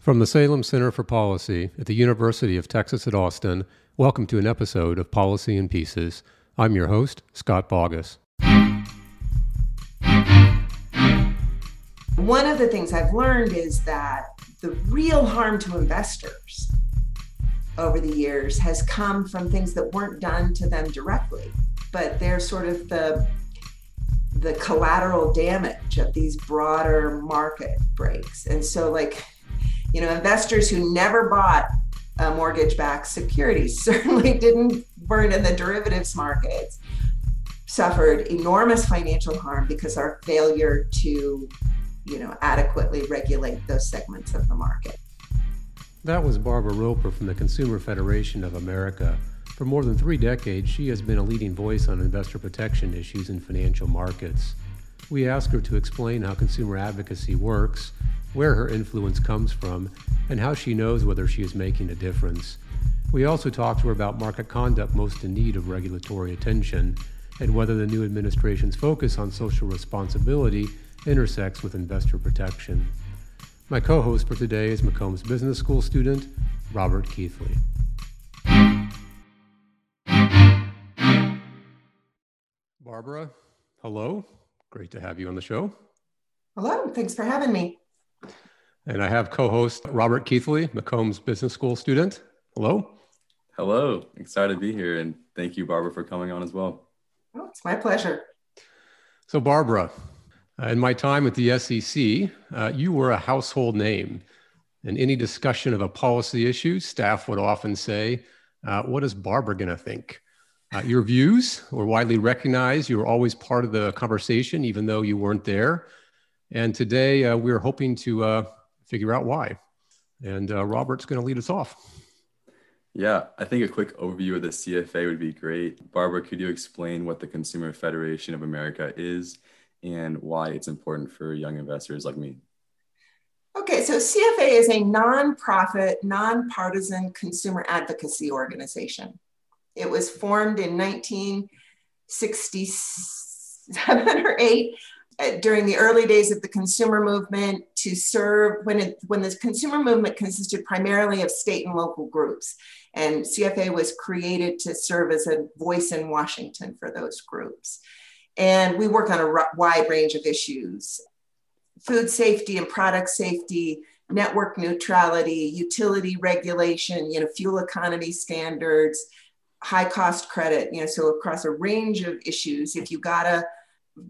From the Salem Center for Policy at the University of Texas at Austin, welcome to an episode of Policy in Pieces. I'm your host, Scott Bauguess. One of the things I've learned is that the real harm to investors over the years has come from things that weren't done to them directly, but they're sort of the the collateral damage of these broader market breaks. And so like you know, investors who never bought a mortgage-backed securities certainly didn't burn in the derivatives markets suffered enormous financial harm because our failure to you know adequately regulate those segments of the market. That was barbara roper from the consumer federation of america. For more than three decades she has been a leading voice on investor protection issues in financial markets we asked her to explain how consumer advocacy works where her influence comes from, and how she knows whether she is making a difference. We also talked to her about market conduct most in need of regulatory attention, and whether the new administration's focus on social responsibility intersects with investor protection. My co host for today is McCombs Business School student Robert Keithley. Barbara, hello. Great to have you on the show. Hello, thanks for having me. And I have co host Robert Keithley, McCombs Business School student. Hello. Hello. Excited to be here. And thank you, Barbara, for coming on as well. Oh, it's my pleasure. So, Barbara, uh, in my time at the SEC, uh, you were a household name. In any discussion of a policy issue, staff would often say, uh, What is Barbara going to think? Uh, your views were widely recognized. You were always part of the conversation, even though you weren't there. And today uh, we're hoping to uh, figure out why. And uh, Robert's going to lead us off. Yeah, I think a quick overview of the CFA would be great. Barbara, could you explain what the Consumer Federation of America is and why it's important for young investors like me? Okay, so CFA is a nonprofit, nonpartisan consumer advocacy organization. It was formed in 1967 or 8 uh, during the early days of the consumer movement to serve when it when this consumer movement consisted primarily of state and local groups. And cfa was created to serve as a voice in washington for those groups. And we work on a wide range of issues. Food safety and product safety network neutrality utility regulation you know fuel economy standards high cost credit you know so across a range of issues if you got a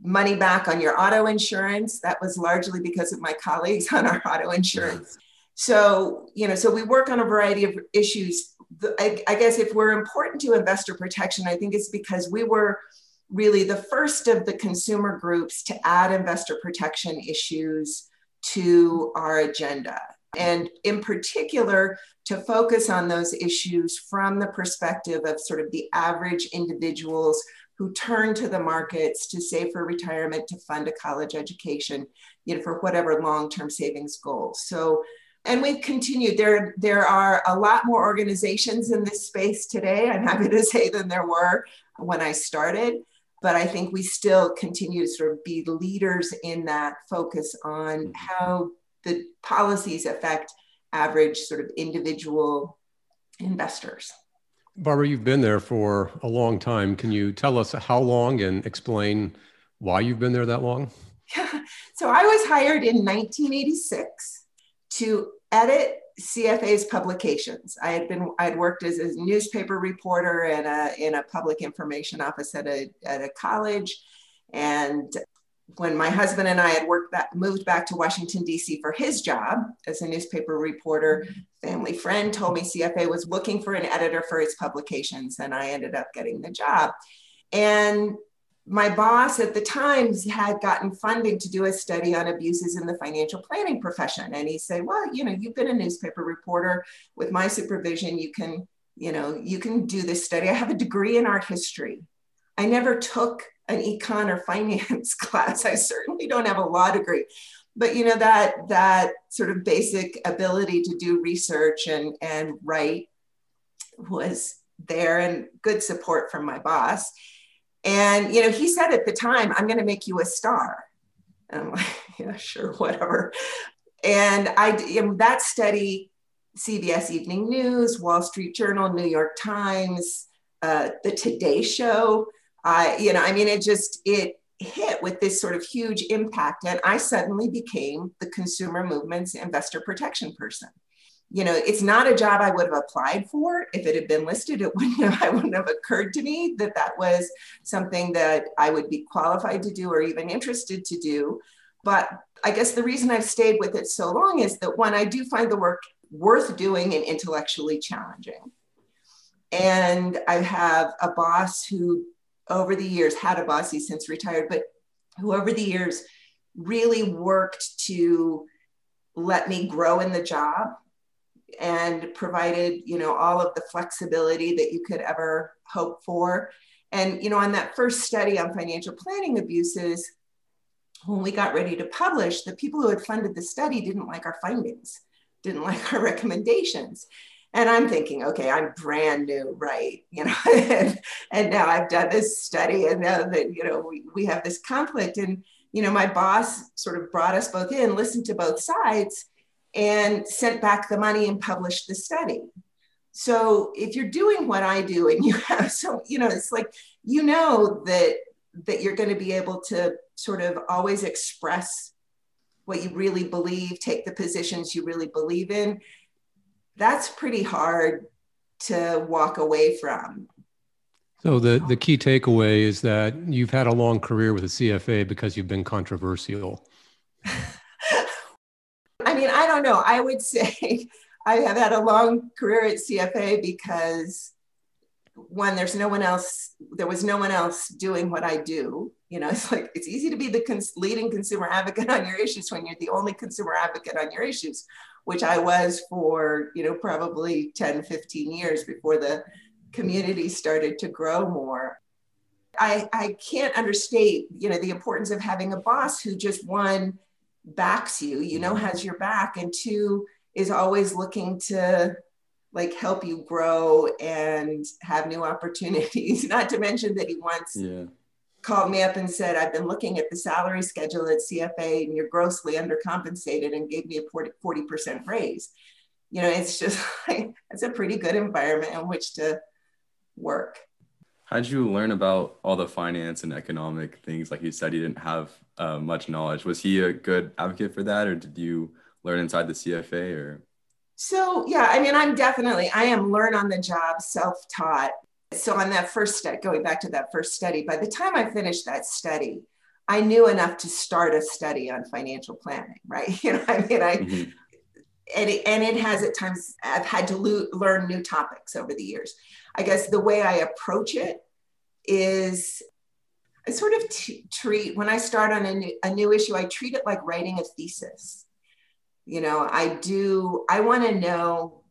money back on your auto insurance. That was largely because of my colleagues on our auto insurance. So, you know, so we work on a variety of issues. I, I guess if we're important to investor protection, I think it's because we were really the first of the consumer groups to add investor protection issues to our agenda. And in particular, to focus on those issues from the perspective of sort of the average individuals who turn to the markets to save for retirement to fund a college education, you know, for whatever long-term savings goals. So, and we've continued. There, there are a lot more organizations in this space today. I'm happy to say than there were when I started. But I think we still continue to sort of be leaders in that focus on mm-hmm. how the policies affect average sort of individual investors. Barbara, you've been there for a long time. Can you tell us how long and explain why you've been there that long? Yeah. So I was hired in 1986 to edit CFA's publications. I had been I'd worked as a newspaper reporter in a in a public information office at a at a college, and when my husband and I had worked back, moved back to Washington, D.C. for his job as a newspaper reporter, family friend told me CFA was looking for an editor for its publications, and I ended up getting the job. And my boss at the Times had gotten funding to do a study on abuses in the financial planning profession. And he said, Well, you know, you've been a newspaper reporter. With my supervision, you can, you know, you can do this study. I have a degree in art history. I never took an econ or finance class. I certainly don't have a law degree. But you know that that sort of basic ability to do research and and write was there and good support from my boss. And you know, he said at the time, I'm going to make you a star. And I'm like, yeah, sure, whatever. And I, in that study, CBS Evening News, Wall Street Journal, New York Times, uh, the Today Show, uh, you know, I mean, it just, it hit with this sort of huge impact. And I suddenly became the consumer movement's investor protection person. You know, it's not a job I would have applied for if it had been listed. It wouldn't have, I wouldn't have occurred to me that that was something that I would be qualified to do or even interested to do. But I guess the reason I've stayed with it so long is that when I do find the work worth doing and intellectually challenging. And I have a boss who over the years, had a boss, he's since retired, but who over the years really worked to let me grow in the job and provided, you know, all of the flexibility that you could ever hope for. And, you know, on that first study on financial planning abuses, when we got ready to publish, the people who had funded the study didn't like our findings, didn't like our recommendations and i'm thinking okay i'm brand new right? You know and, and, now i've done this study and now that you know we, we have this conflict and you know my boss sort of brought us both in listened to both sides and sent back the money and published the study. So if you're doing what i do and you have so you know it's like you know that that you're going to be able to sort of always express what you really believe take the positions you really believe in that's pretty hard to walk away from. So the, the key takeaway is that you've had a long career with the CFA because you've been controversial. I mean, I don't know. I would say I have had a long career at CFA because one, there's no one else, there was no one else doing what I do. You know, it's like it's easy to be the cons- leading consumer advocate on your issues when you're the only consumer advocate on your issues which I was for, you know, probably 10, 15 years before the community started to grow more. I, I can't understate, you know, the importance of having a boss who just one backs you, you know, mm-hmm. has your back, and two is always looking to like help you grow and have new opportunities. Not to mention that he wants yeah called me up and said, I've been looking at the salary schedule at CFA and you're grossly undercompensated and gave me a 40, 40% raise. You know, it's just like, it's a pretty good environment in which to work. How did you learn about all the finance and economic things? Like you said, you didn't have uh, much knowledge. Was he a good advocate for that, or did you learn inside the CFA? Or so, yeah, I mean, I'm definitely I am learn on the job, self taught so on that first study, going back to that first study, by the time I finished that study, I knew enough to start a study on financial planning, right? You know, I mean, I, mm-hmm. and, it, and it has at times, I've had to lo- learn new topics over the years. I guess the way I approach it is I sort of t- treat, when I start on a new, a new issue, I treat it like writing a thesis. You know, I do, I want to know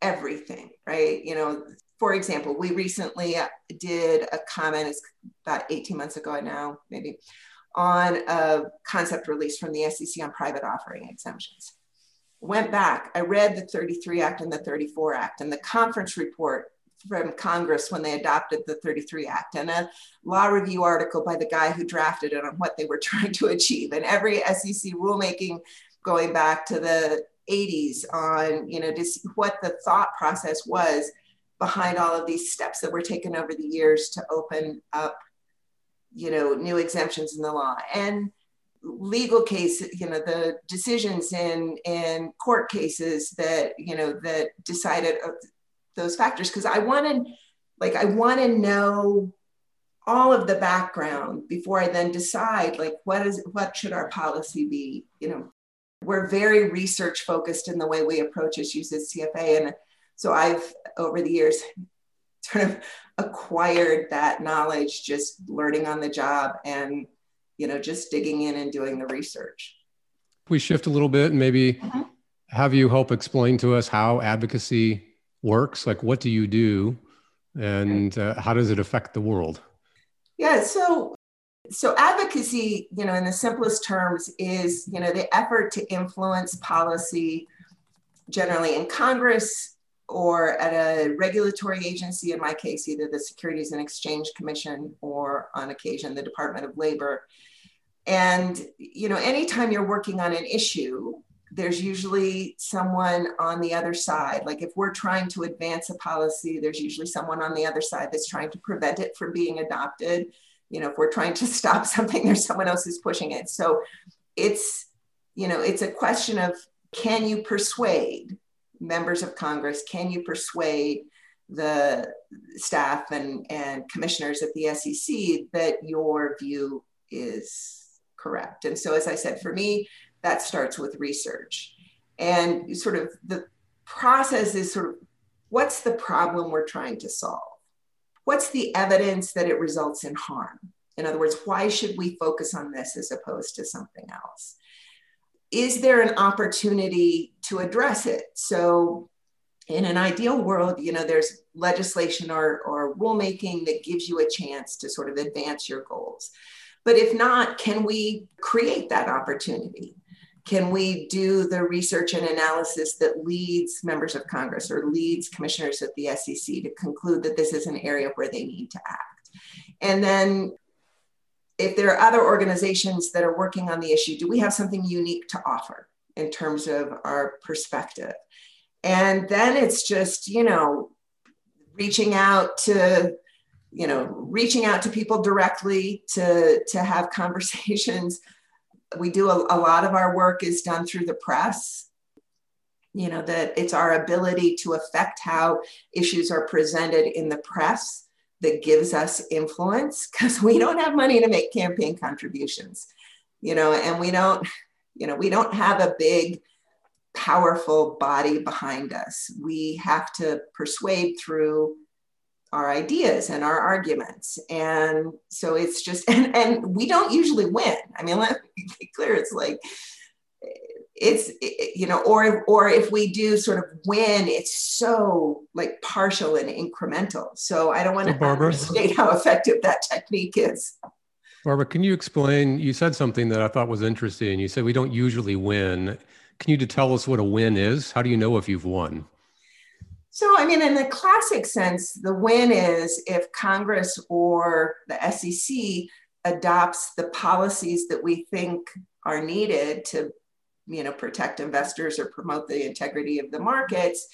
everything, right? You know, for example, we recently did a comment, it's about 18 months ago now, maybe, on a concept release from the SEC on private offering exemptions. Went back, I read the 33 Act and the 34 Act and the conference report from Congress when they adopted the 33 Act and a law review article by the guy who drafted it on what they were trying to achieve. And every SEC rulemaking going back to the 80s on, you know, just what the thought process was behind all of these steps that were taken over the years to open up you know new exemptions in the law and legal cases you know the decisions in in court cases that you know that decided those factors. Because i want to like i want to know all of the background before i then decide like what is what should our policy be? You know we're very research focused in the way we approach issues at cfa and so I've over the years sort of acquired that knowledge just learning on the job and you know just digging in and doing the research. We shift a little bit and maybe mm-hmm. have you help explain to us how advocacy works. Like, what do you do, and uh, how does it affect the world? Yeah. So so advocacy you know in the simplest terms is you know the effort to influence policy generally in congress or at a regulatory agency, in my case, either the Securities and Exchange Commission or on occasion the Department of Labor. And you know, anytime you're working on an issue, there's usually someone on the other side. Like if we're trying to advance a policy, there's usually someone on the other side that's trying to prevent it from being adopted. You know, if we're trying to stop something, there's someone else who's pushing it. So it's, you know, it's a question of can you persuade members of Congress? Can you persuade the staff and, and commissioners at the SEC that your view is correct? And so, as I said, for me, that starts with research. And sort of the process is sort of what's the problem we're trying to solve? What's the evidence that it results in harm? In other words, why should we focus on this as opposed to something else? Is there an opportunity to address it? So, in an ideal world, you know, there's legislation or, or rulemaking that gives you a chance to sort of advance your goals. But if not, can we create that opportunity? Can we do the research and analysis that leads members of Congress or leads commissioners at the SEC to conclude that this is an area where they need to act? And then if there are other organizations that are working on the issue, do we have something unique to offer in terms of our perspective? And then it's just, you know, reaching out to, you know, reaching out to people directly to, to have conversations we do a, a lot of our work is done through the press you know that it's our ability to affect how issues are presented in the press that gives us influence because we don't have money to make campaign contributions you know and we don't you know we don't have a big powerful body behind us we have to persuade through our ideas and our arguments. And so it's just, and, and we don't usually win. I mean, let me be clear. It's like, it's you know or or if we do sort of win it's so like partial and incremental. So i don't want so to Barbara, understate how effective that technique is. Barbara can you explain you said something that i thought was interesting you said we don't usually win. Can you tell us what a win is? How do you know if you've won? So, I mean, in the classic sense, the win is if Congress or the SEC adopts the policies that we think are needed to, you know, protect investors or promote the integrity of the markets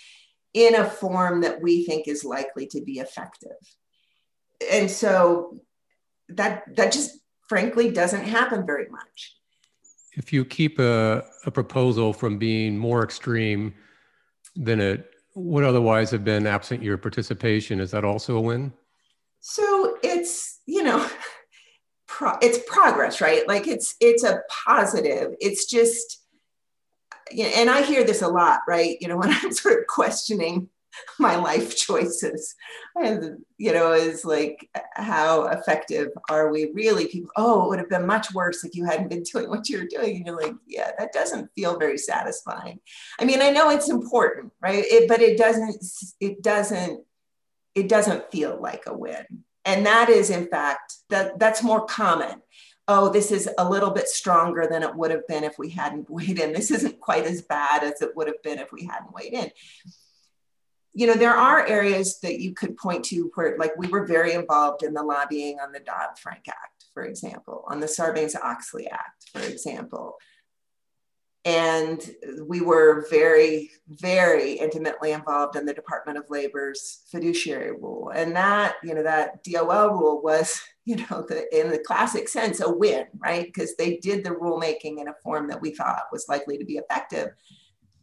in a form that we think is likely to be effective. And so that that just frankly doesn't happen very much. If you keep a, a proposal from being more extreme than it would otherwise have been absent your participation. Is that also a win? So it's, you know, pro- it's progress, right? Like it's it's a positive. It's just and I hear this a lot, right? You know, when I'm sort of questioning my life choices and you know is like how effective are we? Really people oh it would have been much worse if you hadn't been doing what you're doing. And you're like yeah that doesn't feel very satisfying. I mean i know it's important right? It, but it doesn't it doesn't it doesn't feel like a win. And that is in fact that that's more common oh, this is a little bit stronger than it would have been if we hadn't weighed in. This isn't quite as bad as it would have been if we hadn't weighed in you know, there are areas that you could point to where, like, we were very involved in the lobbying on the Dodd Frank Act, for example, on the Sarbanes Oxley Act, for example. And we were very, very intimately involved in the Department of Labor's fiduciary rule. And that, you know, that DOL rule was, you know, the, in the classic sense, a win, right? Because they did the rulemaking in a form that we thought was likely to be effective.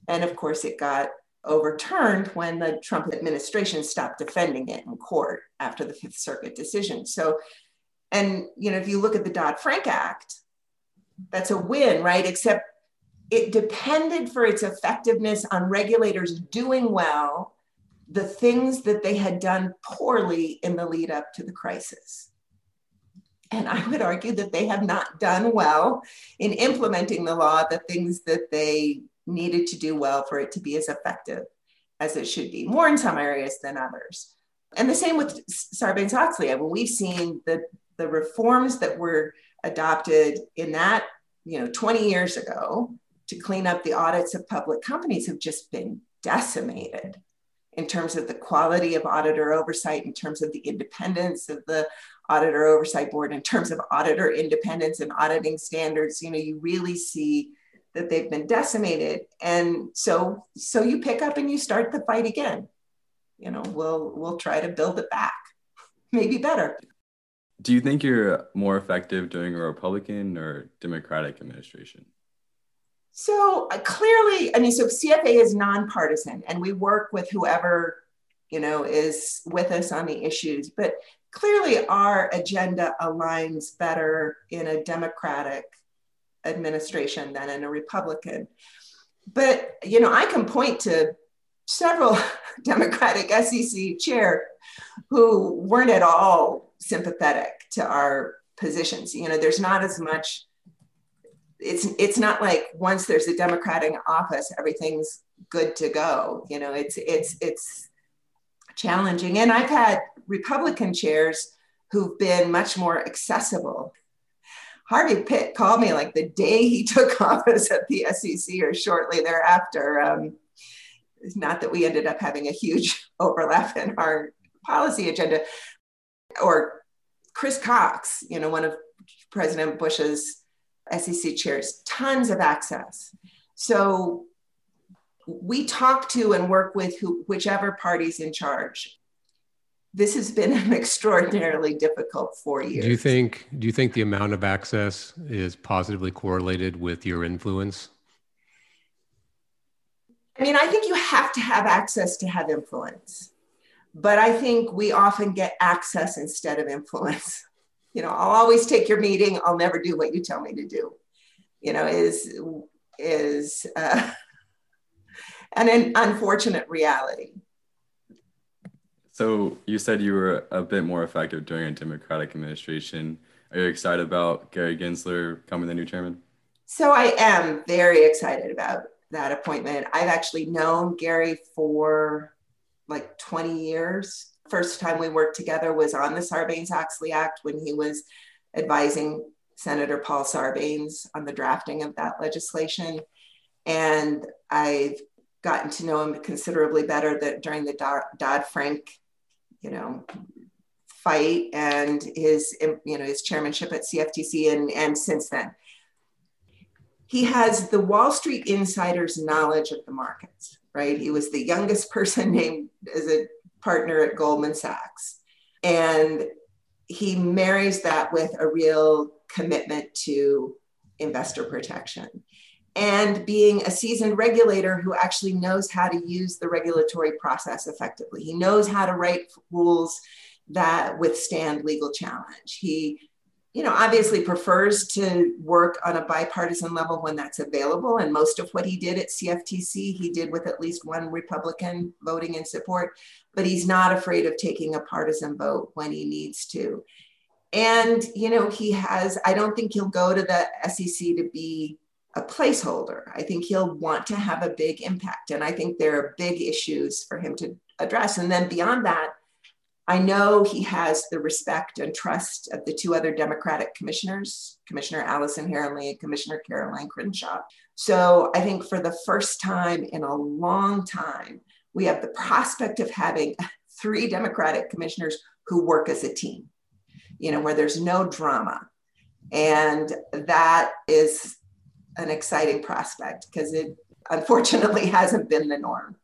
And of course, it got overturned when the Trump administration stopped defending it in court after the Fifth Circuit decision. So, and you know, if you look at the Dodd Frank Act, that's a win, right? Except it depended for its effectiveness on regulators doing well the things that they had done poorly in the lead up to the crisis. And I would argue that they have not done well in implementing the law, the things that they needed to do well for it to be as effective as it should be, more in some areas than others. And the same with Sarbanes Oxley. I mean, we've seen the, the reforms that were adopted in that, you know, 20 years ago to clean up the audits of public companies have just been decimated in terms of the quality of auditor oversight, in terms of the independence of the auditor oversight board, in terms of auditor independence and auditing standards. You know, you really see that they've been decimated. And so so you pick up and you start the fight again. You know, we'll we'll try to build it back. Maybe better. Do you think you're more effective during a Republican or Democratic administration? So uh, clearly, I mean, so CFA is nonpartisan and we work with whoever, you know, is with us on the issues. But clearly, our agenda aligns better in a Democratic administration than in a Republican. But, you know, I can point to several Democratic SEC chair who weren't at all sympathetic to our positions. You know, there's not as much it's it's not like once there's a democratic office everything's good to go you know it's it's it's challenging. And i've had republican chairs who've been much more accessible. Harvey pitt called me like the day he took office at the sec or shortly thereafter. Um, not that we ended up having a huge overlap in our policy agenda. Or chris cox you know one of president bush's SEC chairs, tons of access. So we talk to and work with who, whichever party's in charge. This has been an extraordinarily difficult four years. Do you think do you think the amount of access is positively correlated with your influence? I mean, I think you have to have access to have influence. But I think we often get access instead of influence you know i'll always take your meeting. I'll never do what you tell me to do you know is is uh, an unfortunate reality. So you said you were a bit more effective during a democratic administration. Are you excited about gary gensler coming the new chairman? So i am very excited about that appointment. I've actually known gary for like 20 years first time we worked together was on the Sarbanes-Oxley Act when he was advising Senator Paul Sarbanes on the drafting of that legislation. And I've gotten to know him considerably better that during the Dodd-Frank, you know, fight and his, you know, his chairmanship at CFTC and, and since then. He has the Wall Street insiders' knowledge of the markets, right? He was the youngest person named as a partner at Goldman Sachs. And he marries that with a real commitment to investor protection and being a seasoned regulator who actually knows how to use the regulatory process effectively. He knows how to write rules that withstand legal challenge. He you know, obviously prefers to work on a bipartisan level when that's available. And most of what he did at CFTC, he did with at least one Republican voting in support, but he's not afraid of taking a partisan vote when he needs to. And, you know, he has, I don't think he'll go to the SEC to be a placeholder. I think he'll want to have a big impact. And I think there are big issues for him to address. And then beyond that, I know he has the respect and trust of the two other Democratic commissioners, Commissioner Allison Herren Lee and Commissioner Caroline Crenshaw. So I think for the first time in a long time, we have the prospect of having three Democratic commissioners who work as a team, you know, where there's no drama. And that is an exciting prospect because it unfortunately hasn't been the norm.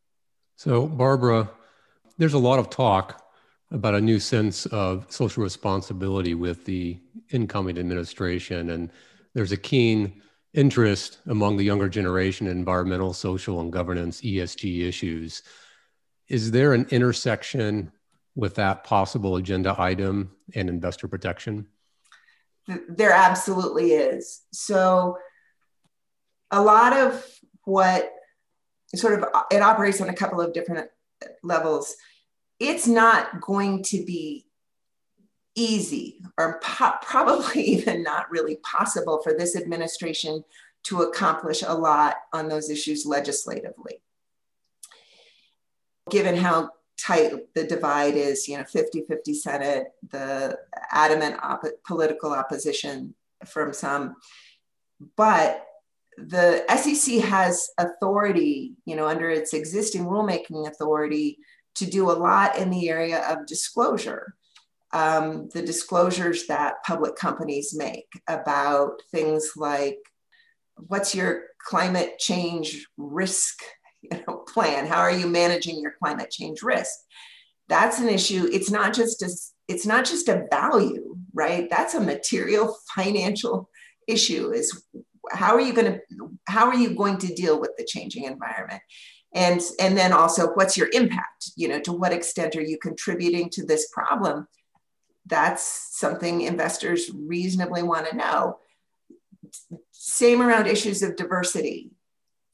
So, Barbara, there's a lot of talk about a new sense of social responsibility with the incoming administration. And there's a keen interest among the younger generation in environmental, social, and governance ESG issues. Is there an intersection with that possible agenda item and investor protection? There absolutely is. So, a lot of what sort of it operates on a couple of different levels it's not going to be easy or po- probably even not really possible for this administration to accomplish a lot on those issues legislatively. Given how tight the divide is, you know, 50 50 Senate, the adamant op- political opposition from some. But the SEC has authority, you know, under its existing rulemaking authority to do a lot in the area of disclosure. Um, the disclosures that public companies make about things like what's your climate change risk you know, plan? How are you managing your climate change risk? That's an issue. It's not just a, it's not just a value, right? That's a material financial issue. Is how are you going to how are you going to deal with the changing environment? And and then also what's your impact? You know, to what extent are you contributing to this problem? That's something investors reasonably want to know. Same around issues of diversity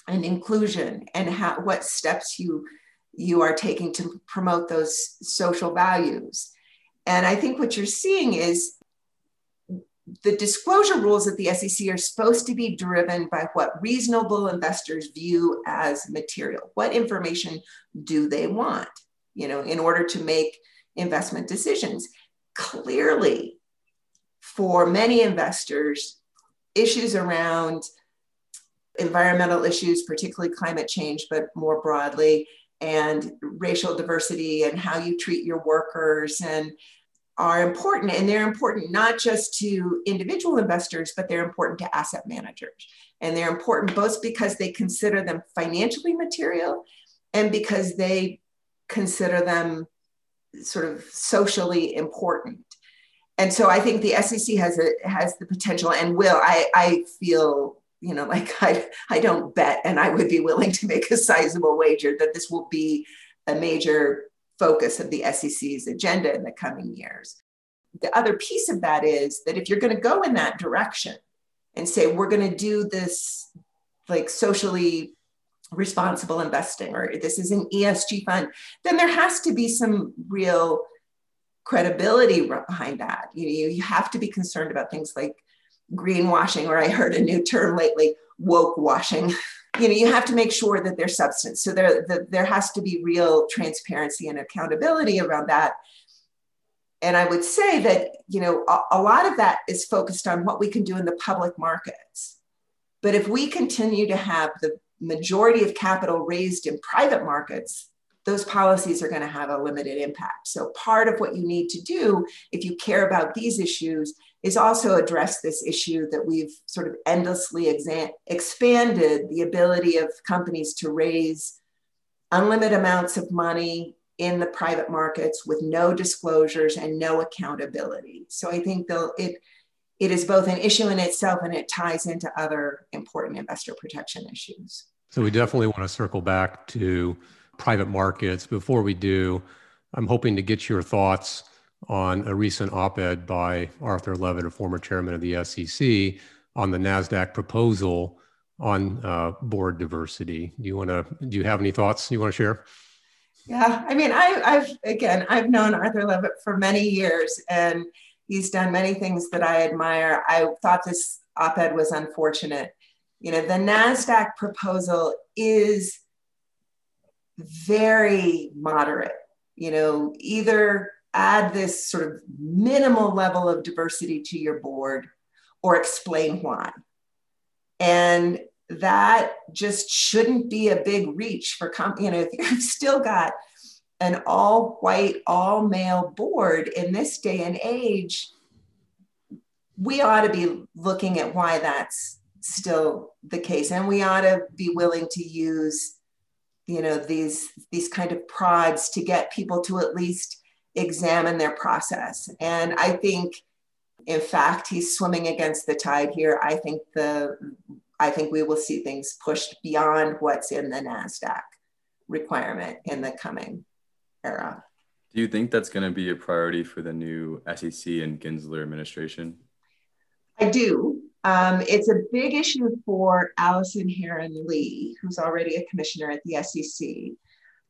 and inclusion and how, what steps you you are taking to promote those social values. And I think what you're seeing is the disclosure rules at the SEC are supposed to be driven by what reasonable investors view as material. What information do they want, you know, in order to make investment decisions? Clearly, for many investors, issues around environmental issues, particularly climate change, but more broadly, and racial diversity and how you treat your workers and are important. And they're important not just to individual investors, but they're important to asset managers. And they're important both because they consider them financially material and because they consider them sort of socially important. And so I think the SEC has a, has the potential and will. I, I feel you know, like I, I don't bet, and I would be willing to make a sizable wager that this will be a major focus of the SEC's agenda in the coming years. The other piece of that is that if you're going to go in that direction and say, we're going to do this like socially responsible investing, or this is an ESG fund, then there has to be some real credibility behind that. You, know, you have to be concerned about things like greenwashing, or I heard a new term lately, woke washing. You know, you have to make sure that there's substance. So there, the, there has to be real transparency and accountability around that. And I would say that, you know, a, a lot of that is focused on what we can do in the public markets. But if we continue to have the majority of capital raised in private markets, those policies are going to have a limited impact. So, part of what you need to do if you care about these issues is also address this issue that we've sort of endlessly expanded the ability of companies to raise unlimited amounts of money in the private markets with no disclosures and no accountability. So I think it it is both an issue in itself and it ties into other important investor protection issues. So we definitely want to circle back to private markets. Before we do, I'm hoping to get your thoughts on a recent op-ed by Arthur Levitt, a former chairman of the SEC, on the Nasdaq proposal on uh, board diversity. Do you want to? Do you have any thoughts you want to share? Yeah, I mean, I, I've again, I've known Arthur Levitt for many years, and he's done many things that I admire. I thought this op-ed was unfortunate. You know, the Nasdaq proposal is very moderate. You know, either add this sort of minimal level of diversity to your board or explain why. And that just shouldn't be a big reach for comp- you know if you've still got an all white all male board in this day and age we ought to be looking at why that's still the case and we ought to be willing to use you know these these kind of prods to get people to at least examine their process. And I think, in fact, he's swimming against the tide here. I think the I think we will see things pushed beyond what's in the NASDAQ requirement in the coming era. Do you think that's going to be a priority for the new SEC and Gensler administration? I do. Um, it's a big issue for Allison Herren Lee, who's already a commissioner at the SEC.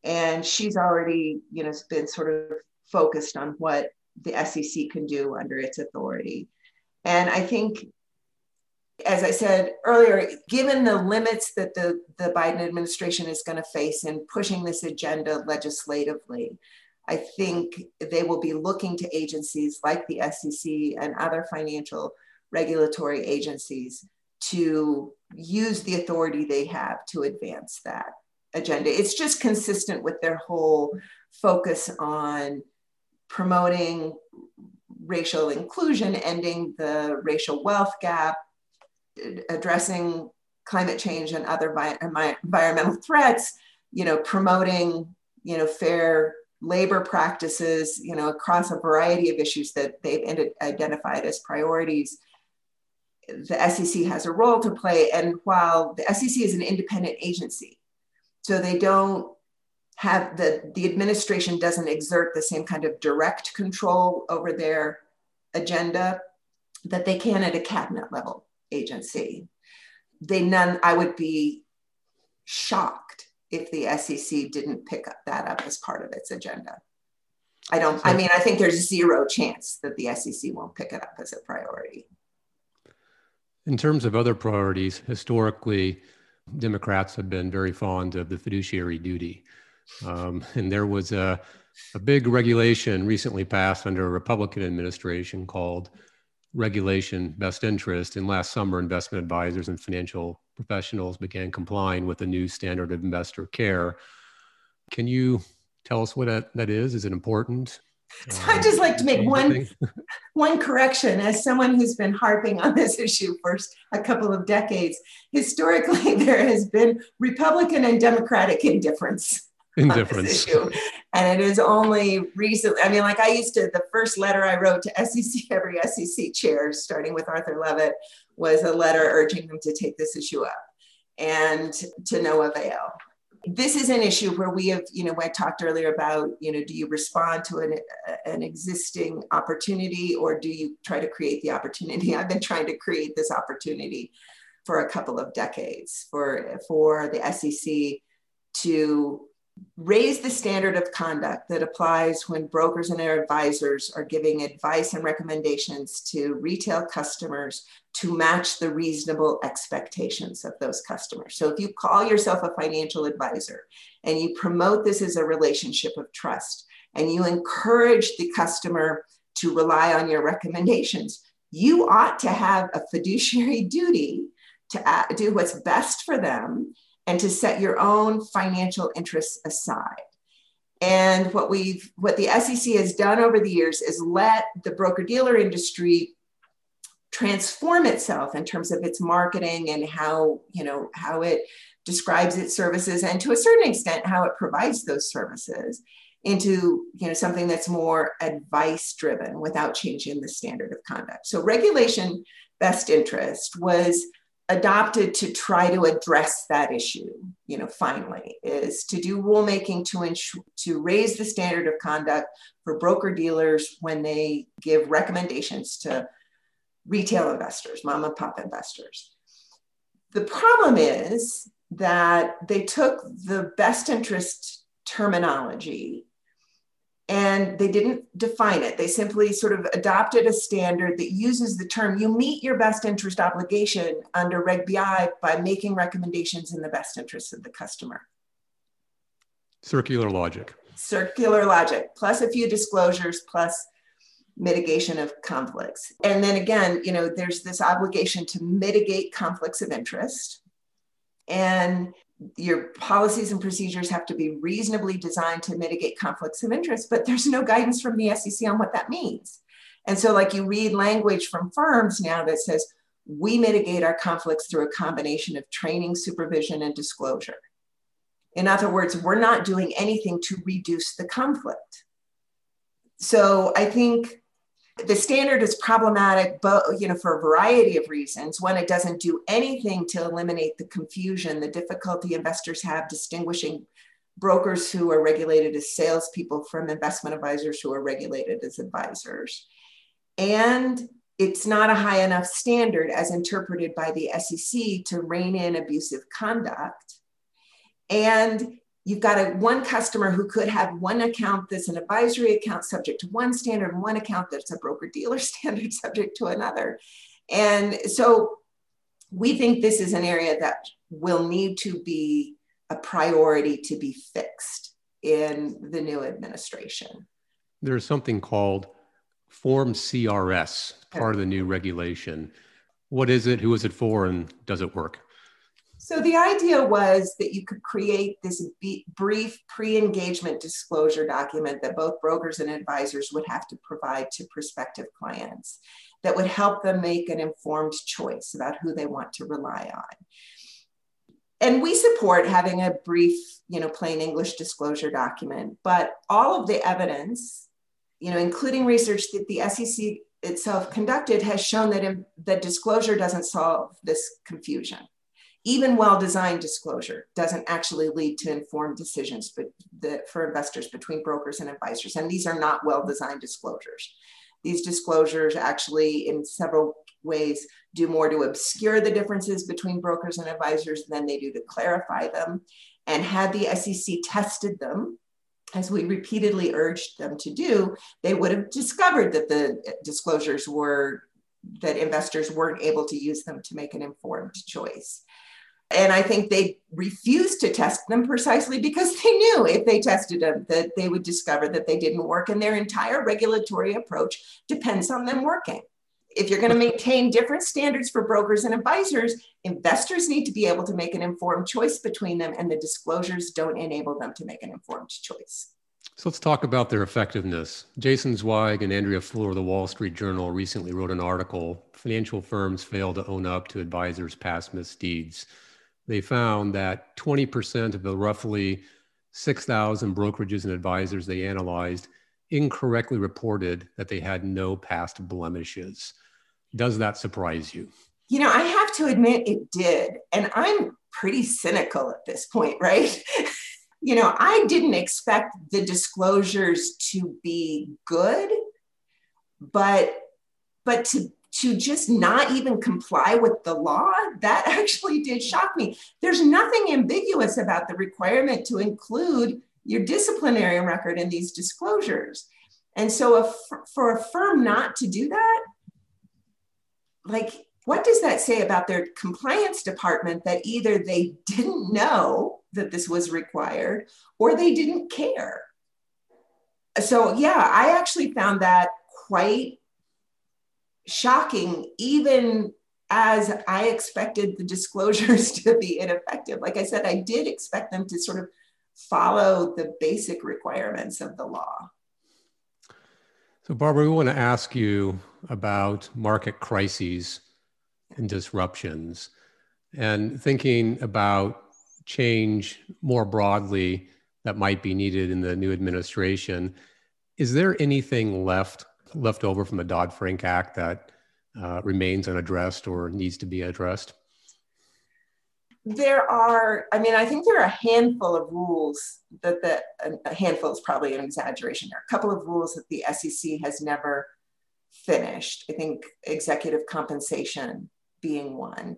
And she's already, you know, been sort of focused on what the SEC can do under its authority. And I think, as I said earlier, given the limits that the, the Biden administration is going to face in pushing this agenda legislatively, I think they will be looking to agencies like the SEC and other financial regulatory agencies to use the authority they have to advance that agenda. It's just consistent with their whole focus on promoting racial inclusion, ending the racial wealth gap, addressing climate change and other environmental threats, you know, promoting, you know, fair labor practices, you know, across a variety of issues that they've identified as priorities. The SEC has a role to play. And while the SEC is an independent agency, so they don't have the, the administration doesn't exert the same kind of direct control over their agenda that they can at a cabinet level agency. They none, I would be shocked if the SEC didn't pick up that up as part of its agenda. I don't, I mean, I think there's zero chance that the SEC won't pick it up as a priority. In terms of other priorities, historically, Democrats have been very fond of the fiduciary duty. Um, and there was a, a big regulation recently passed under a Republican administration called Regulation Best Interest. And last summer, investment advisors and financial professionals began complying with the new standard of investor care. Can you tell us what that, that is? Is it important? So I just like to make one one correction as someone who's been harping on this issue for a couple of decades. Historically, there has been Republican and Democratic indifference indifference issue. And it is only recently, I mean, like I used to, the first letter I wrote to SEC, every SEC chair, starting with Arthur Levitt, was a letter urging them to take this issue up and to no avail. This is an issue where we have, you know, I talked earlier about, you know, do you respond to an, an existing opportunity or do you try to create the opportunity? I've been trying to create this opportunity for a couple of decades for, for the SEC to raise the standard of conduct that applies when brokers and their advisors are giving advice and recommendations to retail customers to match the reasonable expectations of those customers. So if you call yourself a financial advisor and you promote this as a relationship of trust and you encourage the customer to rely on your recommendations, you ought to have a fiduciary duty to do what's best for them and to set your own financial interests aside. And what we've what the SEC has done over the years is let the broker dealer industry transform itself in terms of its marketing and how you know how it describes its services and to a certain extent how it provides those services into you know something that's more advice driven without changing the standard of conduct so regulation best interest was adopted to try to address that issue you know finally is to do rulemaking to ensure to raise the standard of conduct for broker dealers when they give recommendations to retail investors mom and pop investors. The problem is that they took the best interest terminology and they didn't define it. They simply sort of adopted a standard that uses the term you meet your best interest obligation under Reg BI by making recommendations in the best interest of the customer. Circular logic. Circular logic, plus a few disclosures, plus mitigation of conflicts. And then again, you know, there's this obligation to mitigate conflicts of interest. And your policies and procedures have to be reasonably designed to mitigate conflicts of interest, but there's no guidance from the SEC on what that means. And so, like, you read language from firms now that says, we mitigate our conflicts through a combination of training, supervision, and disclosure. In other words, we're not doing anything to reduce the conflict. So, I think the standard is problematic but you know for a variety of reasons one it doesn't do anything to eliminate the confusion the difficulty investors have distinguishing brokers who are regulated as salespeople from investment advisors who are regulated as advisors. And it's not a high enough standard as interpreted by the sec to rein in abusive conduct. And you've got a one customer who could have one account that's an advisory account subject to one standard and one account that's a broker dealer standard subject to another. And so we think this is an area that will need to be a priority to be fixed in the new administration. There's something called form crs part of the new regulation. What is it? Who is it for? And does it work so the idea was that you could create this brief pre-engagement disclosure document that both brokers and advisors would have to provide to prospective clients that would help them make an informed choice about who they want to rely on. and we support having a brief, you know, plain English disclosure document, but all of the evidence, you know, including research that the SEC itself conducted has shown that, that disclosure doesn't solve this confusion. Even well-designed disclosure doesn't actually lead to informed decisions but the, for investors between brokers and advisors. And these are not well-designed disclosures. These disclosures actually, in several ways, do more to obscure the differences between brokers and advisors than they do to clarify them. And had the SEC tested them, as we repeatedly urged them to do, they would have discovered that the uh, disclosures were that investors weren't able to use them to make an informed choice. And I think they refused to test them precisely because they knew if they tested them that they would discover that they didn't work. And their entire regulatory approach depends on them working. If you're going to maintain different standards for brokers and advisors, investors need to be able to make an informed choice between them, and the disclosures don't enable them to make an informed choice. So let's talk about their effectiveness. Jason Zweig and Andrea Fuller of the Wall Street Journal recently wrote an article Financial Firms Fail to Own Up to Advisors' Past Misdeeds they found that 20% of the roughly 6,000 brokerages and advisors they analyzed incorrectly reported that they had no past blemishes. Does that surprise you? You know, I have to admit it did. And I'm pretty cynical at this point, right? you know, I didn't expect the disclosures to be good, but but to to just not even comply with the law, that actually did shock me. There's nothing ambiguous about the requirement to include your disciplinary record in these disclosures. And so, for a firm not to do that, like, what does that say about their compliance department that either they didn't know that this was required or they didn't care? So, yeah, I actually found that quite shocking, even as I expected the disclosures to be ineffective. Like I said, I did expect them to sort of follow the basic requirements of the law. So, Barbara, we want to ask you about market crises and disruptions and thinking about change more broadly that might be needed in the new administration. Is there anything left left over from the Dodd Frank Act that uh, remains unaddressed or needs to be addressed? There are, I mean, I think there are a handful of rules that the, a handful is probably an exaggeration. There are a couple of rules that the SEC has never finished. I think executive compensation being one.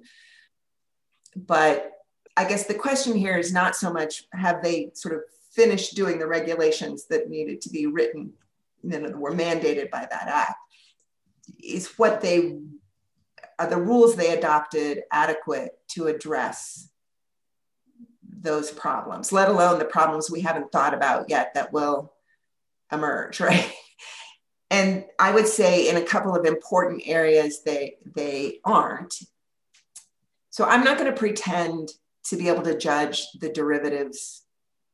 But I guess the question here is not so much have they sort of finished doing the regulations that needed to be written you know, were mandated by that act is what they are the rules they adopted adequate to address those problems let alone the problems we haven't thought about yet that will emerge right? And i would say in a couple of important areas they they aren't. So i'm not going to pretend to be able to judge the derivatives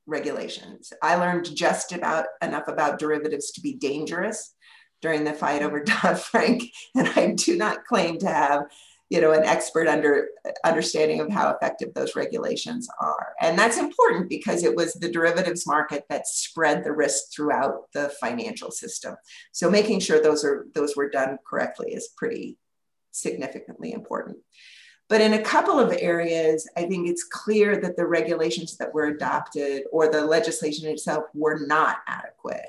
regulations. I learned just about enough about derivatives to be dangerous during the fight over Dodd Frank, and I do not claim to have, you know, an expert under understanding of how effective those regulations are. And that's important because it was the derivatives market that spread the risk throughout the financial system. So making sure those are those were done correctly is pretty significantly important. But in a couple of areas, I think it's clear that the regulations that were adopted or the legislation itself were not adequate.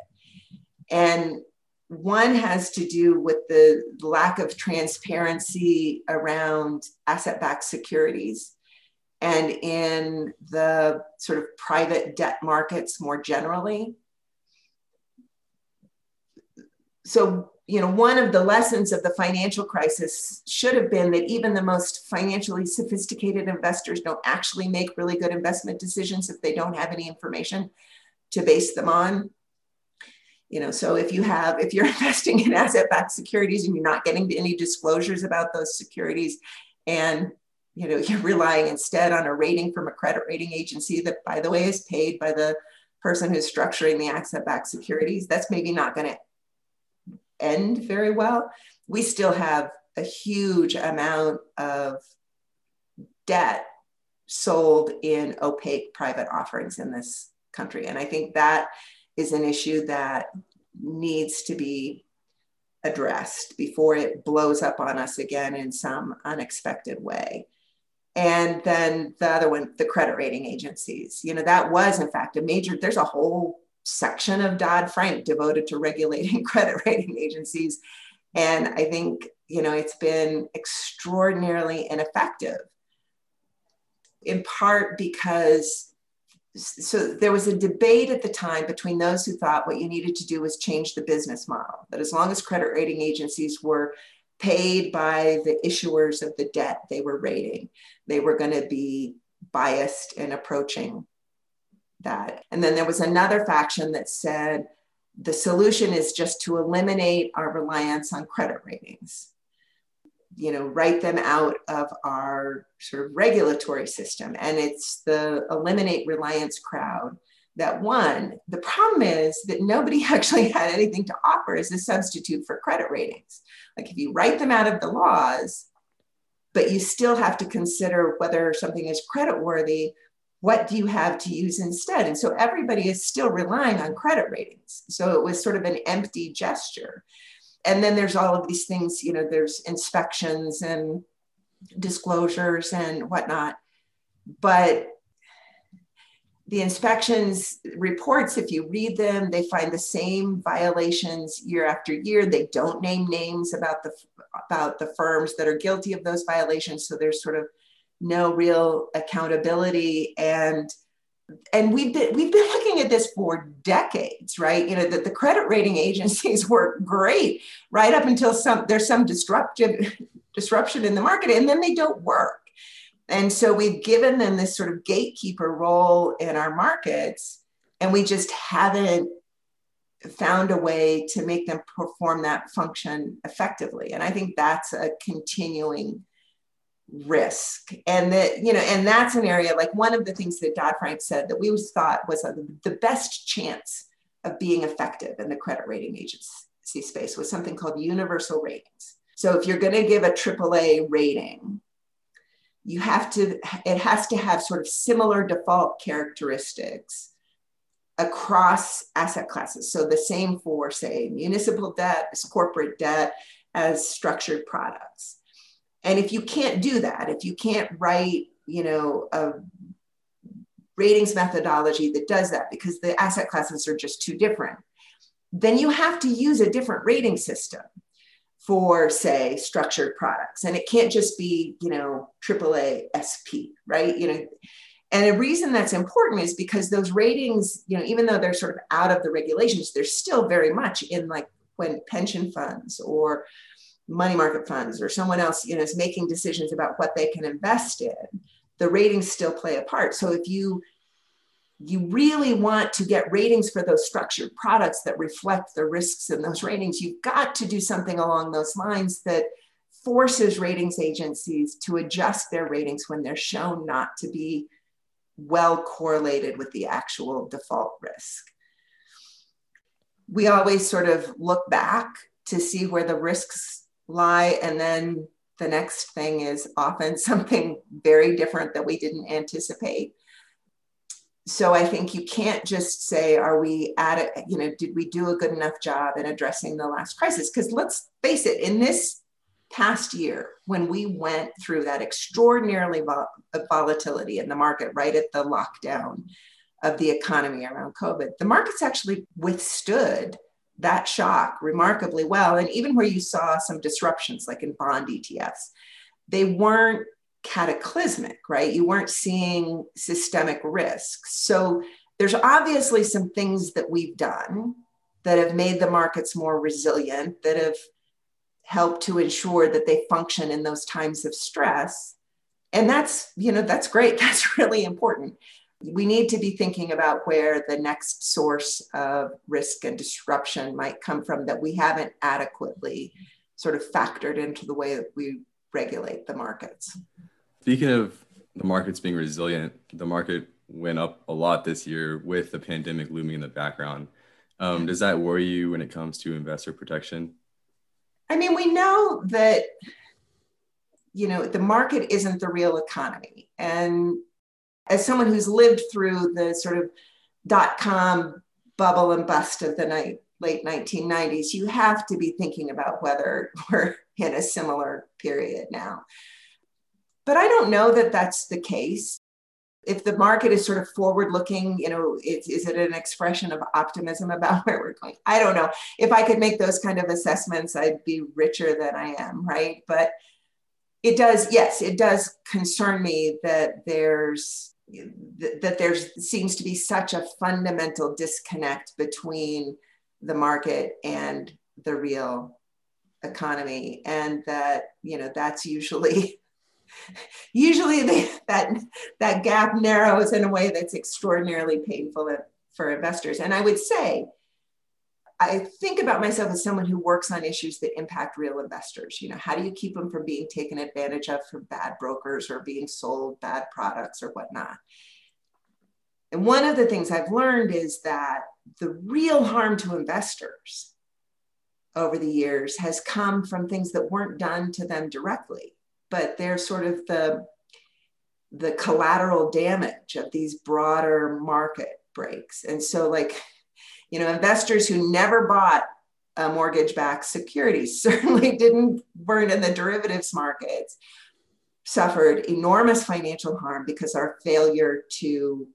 And one has to do with the lack of transparency around asset backed securities and in the sort of private debt markets more generally. So you know, one of the lessons of the financial crisis should have been that even the most financially sophisticated investors don't actually make really good investment decisions if they don't have any information to base them on. You know, so if you have, if you're investing in asset-backed securities and you're not getting any disclosures about those securities, and you know, you're relying instead on a rating from a credit rating agency that, by the way, is paid by the person who's structuring the asset-backed securities, that's maybe not going to end very well, we still have a huge amount of debt sold in opaque private offerings in this country. And I think that is an issue that needs to be addressed before it blows up on us again in some unexpected way. And then the other one, the credit rating agencies. You know, that was in fact a major, there's a whole section of Dodd Frank devoted to regulating credit rating agencies. And I think, you know, it's been extraordinarily ineffective, in part because so there was a debate at the time between those who thought what you needed to do was change the business model that as long as credit rating agencies were paid by the issuers of the debt they were rating they were going to be biased in approaching that. And then there was another faction that said the solution is just to eliminate our reliance on credit ratings. You know write them out of our sort of regulatory system. And it's the eliminate reliance crowd that won. The problem is that nobody actually had anything to offer as a substitute for credit ratings. Like if you write them out of the laws but you still have to consider whether something is credit worthy what do you have to use instead? And so everybody is still relying on credit ratings. So it was sort of an empty gesture. And then there's all of these things you know there's inspections and disclosures and whatnot. But the inspections reports if you read them they find the same violations year after year. They don't name names about the about the firms that are guilty of those violations. So there's sort of no real accountability and and we've been we've been looking at this for decades, right? You know that the credit rating agencies work great right up until some there's some disruptive disruption in the market, and then they don't work. And so we've given them this sort of gatekeeper role in our markets, and we just haven't found a way to make them perform that function effectively. And I think that's a continuing risk. And that you know and that's an area like one of the things that dodd-frank said that we thought was a, the best chance of being effective in the credit rating agency space was something called universal ratings. So if you're going to give a aaa rating you have to it has to have sort of similar default characteristics across asset classes. So the same for say municipal debt as corporate debt as structured products and if you can't do that, if you can't write, you know, a ratings methodology that does that because the asset classes are just too different, then you have to use a different rating system for say structured products. And it can't just be you know aaa sf right? You know and the reason that's important is because those ratings you know even though they're sort of out of the regulations they're still very much in like when pension funds or money market funds or someone else you know is making decisions about what they can invest in the ratings still play a part. So if you you really want to get ratings for those structured products that reflect the risks in those ratings you've got to do something along those lines that forces ratings agencies to adjust their ratings when they're shown not to be well correlated with the actual default risk. We always sort of look back to see where the risks lie. And then the next thing is often something very different that we didn't anticipate. So i think you can't just say are we at it? You know did we do a good enough job in addressing the last crisis? Because let's face it in this past year when we went through that extraordinarily vol- volatility in the market right at the lockdown of the economy around covid the markets actually withstood that shock remarkably well. And even where you saw some disruptions, like in bond ETFs, they weren't cataclysmic, right? You weren't seeing systemic risks. So there's obviously some things that we've done that have made the markets more resilient, that have helped to ensure that they function in those times of stress. And that's, you know, that's great. That's really important we need to be thinking about where the next source of risk and disruption might come from that we haven't adequately sort of factored into the way that we regulate the markets. Speaking of the markets being resilient, the market went up a lot this year with the pandemic looming in the background. Um, does that worry you when it comes to investor protection? I mean, we know that you know the market isn't the real economy, and as someone who's lived through the sort of dot com bubble and bust of the night, late 1990s, you have to be thinking about whether we're in a similar period now. But I don't know that that's the case. If the market is sort of forward looking, you know, is, is it an expression of optimism about where we're going? I don't know. If I could make those kind of assessments, I'd be richer than I am, right? But it does, yes, it does concern me that there's that there seems to be such a fundamental disconnect between the market and the real economy and that you know that's usually usually that that gap narrows in a way that's extraordinarily painful for investors. And i would say i think about myself as someone who works on issues that impact real investors you know how do you keep them from being taken advantage of from bad brokers or being sold bad products or whatnot and one of the things i've learned is that the real harm to investors over the years has come from things that weren't done to them directly, but they're sort of the, the collateral damage of these broader market breaks. And so, like, you know, investors who never bought a mortgage backed securities certainly didn't burn in the derivatives markets suffered enormous financial harm because our failure to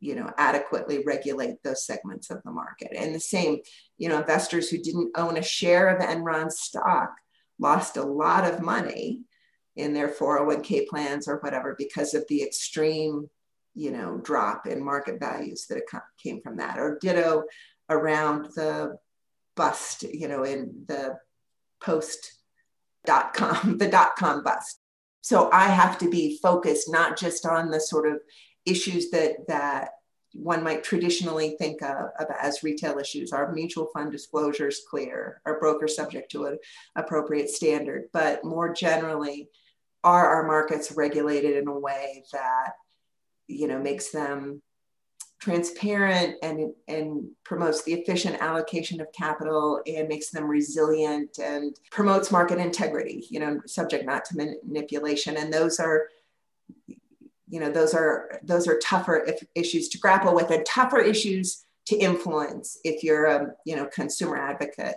you know adequately regulate those segments of the market. And the same you know investors who didn't own a share of enron stock lost a lot of money in their 401k plans or whatever because of the extreme you know drop in market values that came from that. Or ditto around the bust you know in the post dot com the dot com bust so i have to be focused not just on the sort of issues that that one might traditionally think of, of, as retail issues. Are mutual fund disclosures clear? Are brokers subject to an appropriate standard? But more generally, are our markets regulated in a way that you know makes them transparent and, and promotes the efficient allocation of capital and makes them resilient and promotes market integrity, you know, subject not to manipulation. And those are you know those are those are tougher if, issues to grapple with and tougher issues to influence if you're a you know consumer advocate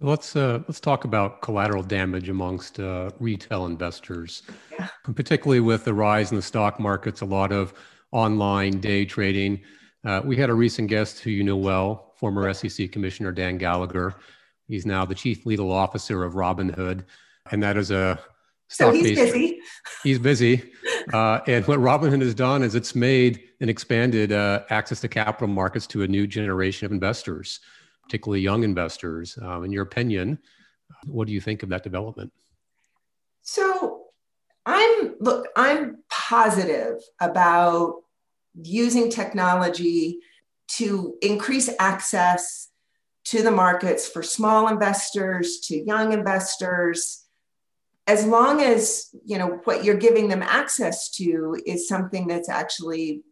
so let's uh, let's talk about collateral damage amongst uh, retail investors yeah. particularly with the rise in the stock markets a lot of online day trading uh, we had a recent guest who you know well former sec commissioner dan gallagher he's now the chief legal officer of robinhood and that is a so he's busy. He's busy. Uh, and what Robinhood has done is it's made and expanded uh, access to capital markets to a new generation of investors, particularly young investors. Um, in your opinion, what do you think of that development? So I'm look, I'm positive about using technology to increase access to the markets for small investors, to young investors. As long as you know what you're giving them access to is something that's actually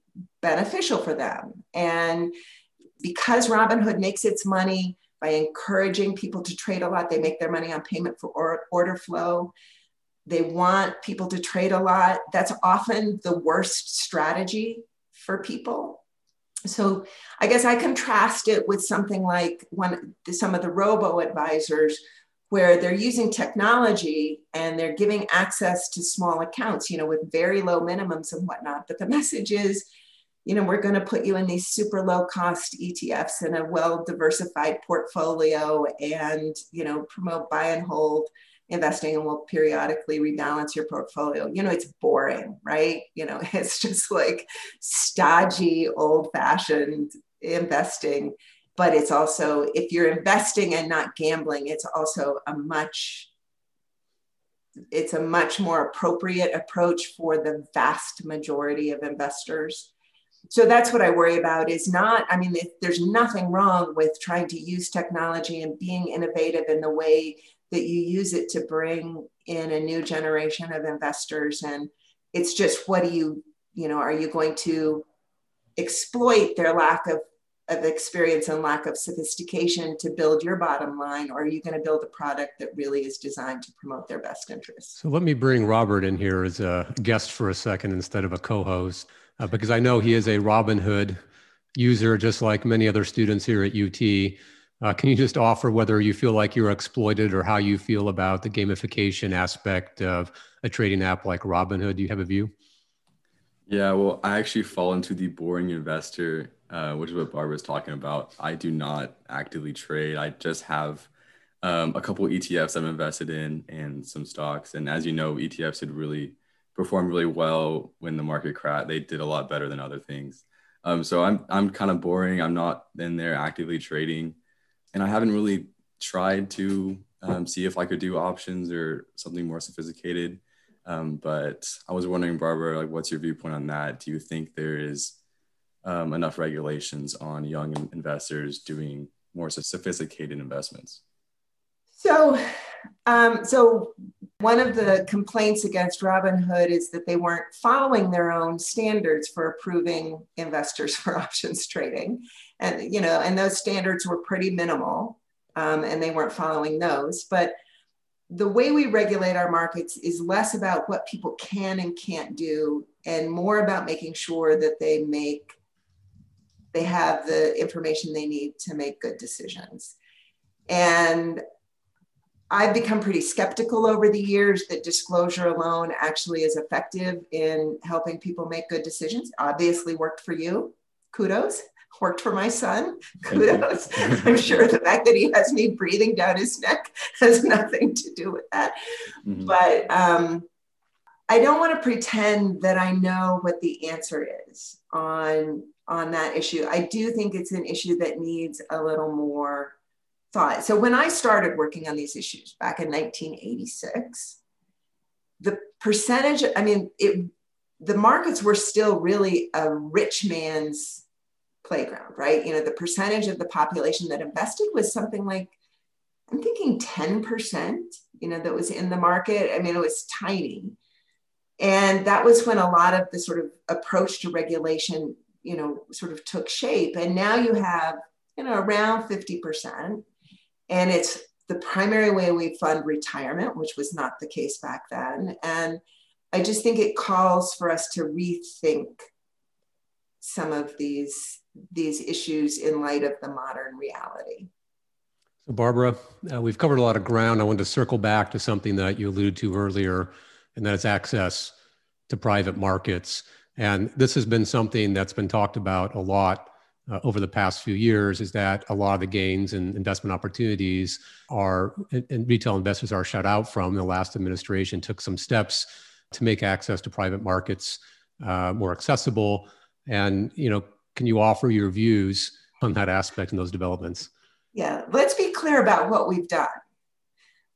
beneficial for them. And because robinhood makes its money by encouraging people to trade a lot they make their money on payment for order flow. They want people to trade a lot. That's often the worst strategy for people so i guess i contrast it with something like one some of the robo advisors where they're using technology and they're giving access to small accounts, you know, with very low minimums and whatnot. But the message is, you know, we're going to put you in these super low cost ETFs in a well diversified portfolio and, you know, promote buy and hold investing and we'll periodically rebalance your portfolio. You know, it's boring, right? You know, it's just like stodgy, old fashioned investing but it's also if you're investing and not gambling it's also a much it's a much more appropriate approach for the vast majority of investors so that's what i worry about is not i mean there's nothing wrong with trying to use technology and being innovative in the way that you use it to bring in a new generation of investors and it's just what do you you know are you going to exploit their lack of of experience and lack of sophistication to build your bottom line, or are you going to build a product that really is designed to promote their best interests? So let me bring Robert in here as a guest for a second instead of a co-host. uh, because I know he is a Robinhood user, just like many other students here at UT. Uh, can you just offer whether you feel like you're exploited or how you feel about the gamification aspect of a trading app like Robinhood? Do you have a view? Yeah, well, I actually fall into the boring investor, uh, which is what Barbara's talking about. I do not actively trade. I just have um, a couple ETFs I'm invested in and some stocks. And as you know, ETFs did really perform really well when the market crashed. They did a lot better than other things. Um, so I'm I'm kind of boring. I'm not in there actively trading, and I haven't really tried to um, see if I could do options or something more sophisticated. Um, but I was wondering, Barbara, like, what's your viewpoint on that? Do you think there is um, enough regulations on young investors doing more sophisticated investments? So, um, so one of the complaints against Robinhood is that they weren't following their own standards for approving investors for options trading, and you know, and those standards were pretty minimal, um, and they weren't following those. But the way we regulate our markets is less about what people can and can't do, and more about making sure that they make they have the information they need to make good decisions. And I've become pretty skeptical over the years that disclosure alone actually is effective in helping people make good decisions. Obviously, worked for you. Kudos. Worked for my son. Kudos. I'm sure the fact that he has me breathing down his neck has nothing to do with that. Mm-hmm. But um, I don't want to pretend that I know what the answer is on on that issue. I do think it's an issue that needs a little more thought. So when I started working on these issues back in 1986, the percentage, I mean, it, the markets were still really a rich man's playground, right? You know, the percentage of the population that invested was something like, I'm thinking 10%, you know, that was in the market. I mean, it was tiny. And that was when a lot of the sort of approach to regulation, you know, sort of took shape. And now you have, you know, around 50%. And it's the primary way we fund retirement, which was not the case back then. And I just think it calls for us to rethink some of these these issues in light of the modern reality. So, Barbara, uh, we've covered a lot of ground. I want to circle back to something that you alluded to earlier, and that is access to private markets. And this has been something that's been talked about a lot uh, over the past few years is that a lot of the gains and investment opportunities are and retail investors are shut out from. The last administration took some steps to make access to private markets uh, more accessible. And you know, can you offer your views on that aspect and those developments? Yeah, let's be clear about what we've done.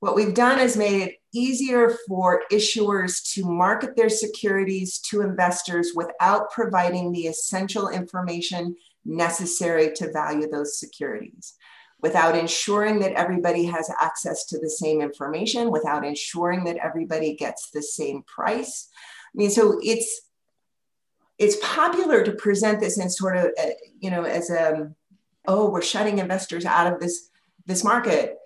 What we've done is made it easier for issuers to market their securities to investors without providing the essential information necessary to value those securities without ensuring that everybody has access to the same information, without ensuring that everybody gets the same price. I mean, so it's it's popular to present this in sort of uh, you know as a oh we're shutting investors out of this this market.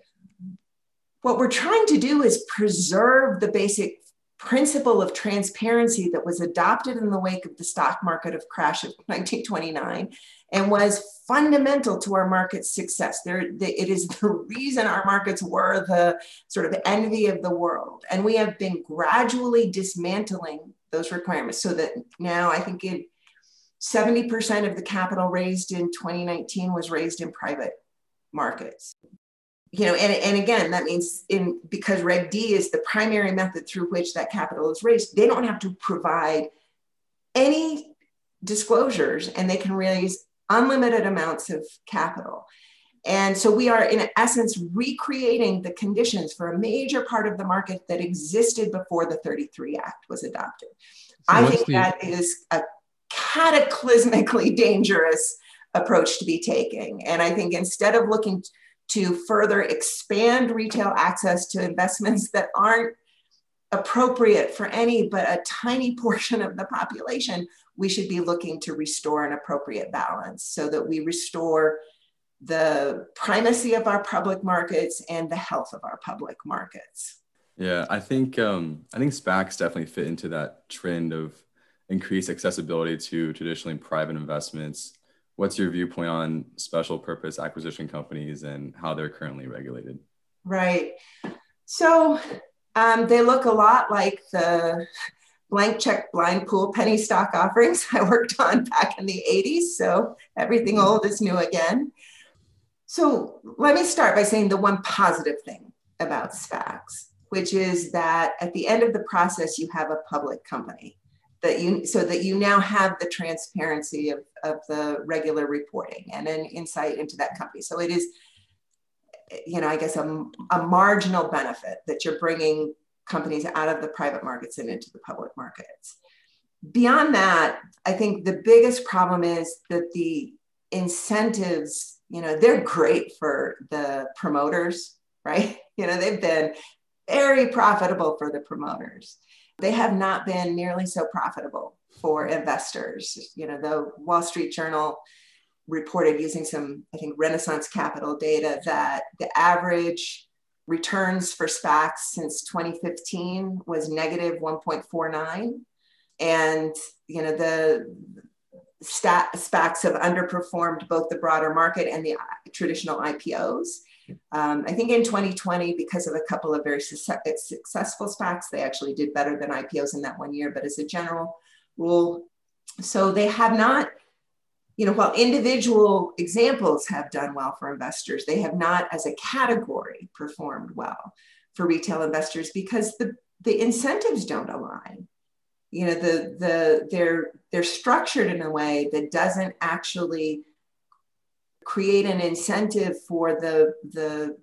What we're trying to do is preserve the basic principle of transparency that was adopted in the wake of the stock market of crash of 1929 and was fundamental to our market's success. There, the, it is the reason our markets were the sort of envy of the world. And we have been gradually dismantling those requirements. So that now I think in 70% of the capital raised in 2019 was raised in private markets. You know and, and again that means in because reg d is the primary method through which that capital is raised they don't have to provide any disclosures and they can raise unlimited amounts of capital and so we are in essence recreating the conditions for a major part of the market that existed before the 33 act was adopted. So i think the- that is a cataclysmically dangerous approach to be taking. And i think instead of looking to further expand retail access to investments that aren't appropriate for any but a tiny portion of the population, we should be looking to restore an appropriate balance so that we restore the primacy of our public markets and the health of our public markets. Yeah, I think um, I think SPACs definitely fit into that trend of increased accessibility to traditionally private investments. What's your viewpoint on special purpose acquisition companies and how they're currently regulated? Right. So um, they look a lot like the blank check blind pool penny stock offerings I worked on back in the 80s. So everything old is new again. So let me start by saying the one positive thing about SPACs, which is that at the end of the process, you have a public company that you so that you now have the transparency of, of the regular reporting and an insight into that company. So it is, you know, I guess a, a marginal benefit that you're bringing companies out of the private markets and into the public markets. Beyond that, I think the biggest problem is that the incentives, you know, they're great for the promoters, right? You know, they've been very profitable for the promoters. They have not been nearly so profitable for investors. You know, the Wall Street Journal reported using some, I think, Renaissance Capital data that the average returns for SPACs since 2015 was negative 1.49. And, you know, the stat, SPACs have underperformed both the broader market and the traditional IPOs. Um, I think in 2020, because of a couple of very successful SPACs, they actually did better than IPOs in that one year. But as a general rule, so they have not, you know, while individual examples have done well for investors, they have not as a category performed well for retail investors because the, the incentives don't align. You know, the, the, they're, they're structured in a way that doesn't actually create an incentive for the, the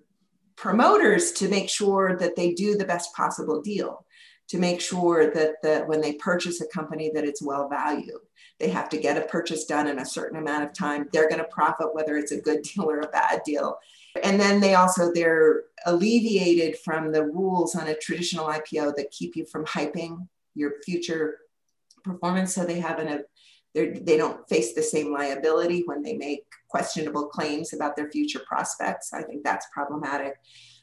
promoters to make sure that they do the best possible deal to make sure that, that when they purchase a company that it's well valued. They have to get a purchase done in a certain amount of time. They're going to profit whether it's a good deal or a bad deal. And then they also they're alleviated from the rules on a traditional ipo that keep you from hyping your future performance so they have an they're, don't face the same liability when they make questionable claims about their future prospects. I think that's problematic.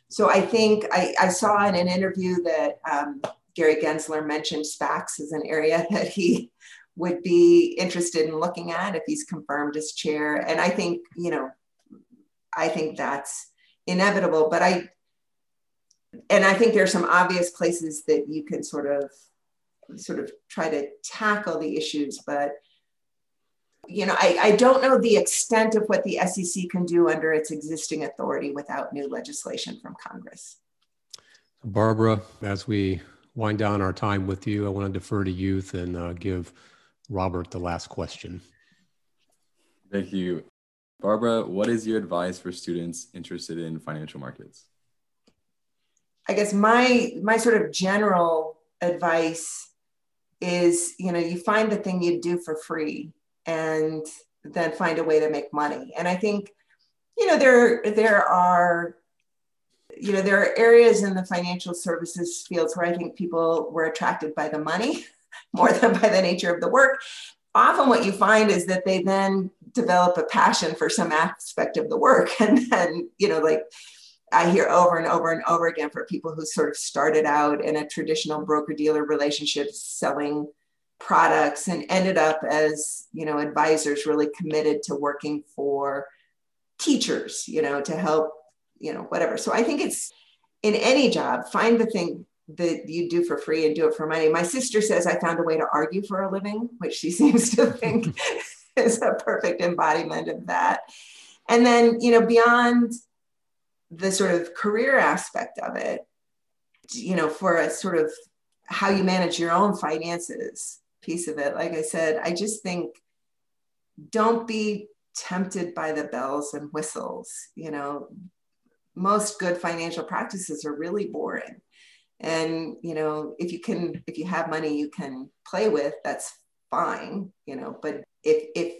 So I think I, I saw in an interview that um, Gary Gensler mentioned SPACs as an area that he would be interested in looking at if he's confirmed as chair. And I think, you know, I think that's inevitable, but I, and I think there are some obvious places that you can sort of, sort of try to tackle the issues, but you know, I, I don't know the extent of what the SEC can do under its existing authority without new legislation from Congress. Barbara, as we wind down our time with you, I want to defer to youth and uh, give Robert the last question. Thank you. Barbara, what is your advice for students interested in financial markets? I guess my my sort of general advice is, you know, you find the thing you do for free and then find a way to make money. And I think, you know, there there are you know there are areas in the financial services fields where I think people were attracted by the money more than by the nature of the work. Often, what you find is that they then develop a passion for some aspect of the work, and then you know, like I hear over and over and over again for people who sort of started out in a traditional broker dealer relationship selling products and ended up as you know advisors really committed to working for teachers you know to help you know whatever. So i think it's in any job find the thing that you do for free and do it for money. My sister says i found a way to argue for a living which she seems to think is a perfect embodiment of that. And then you know beyond the sort of career aspect of it you know for a sort of how you manage your own finances piece of it. Like I said, I just think don't be tempted by the bells and whistles. You know, most good financial practices are really boring. And, you know, if you can, if you have money you can play with, that's fine, you know, but if, if,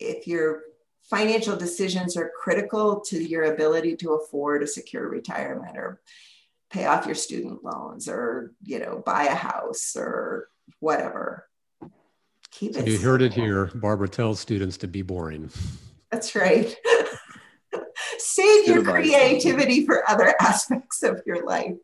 if your financial decisions are critical to your ability to afford a secure retirement or pay off your student loans or, you know, buy a house or whatever, Keep it. You heard it here. Barbara tells students to be boring. That's right. Save your creativity for other aspects of your life.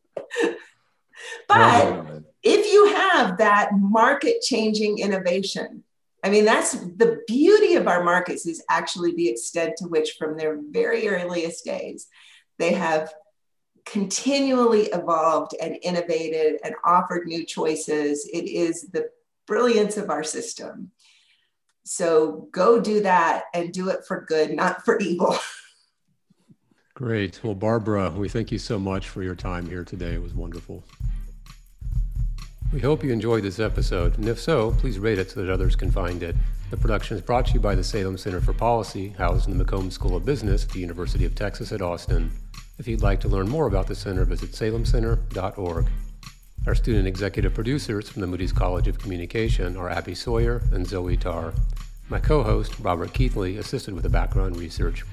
But if you have that market changing innovation, I mean, that's the beauty of our markets is actually the extent to which, from their very earliest days, they have continually evolved and innovated and offered new choices. It is the brilliance of our system. So go do that and do it for good, not for evil. Great. Well, Barbara, we thank you so much for your time here today. It was wonderful. We hope you enjoyed this episode, and if so, please rate it so that others can find it. The production is brought to you by the Salem Center for Policy, housed in the McCombs School of Business at the University of Texas at Austin. If you'd like to learn more about the center, visit salemcenter.org. Our student executive producers from the Moody's College of Communication are Abby Sawyer and Zoe Tarr. My co host, Robert Keithley, assisted with the background research.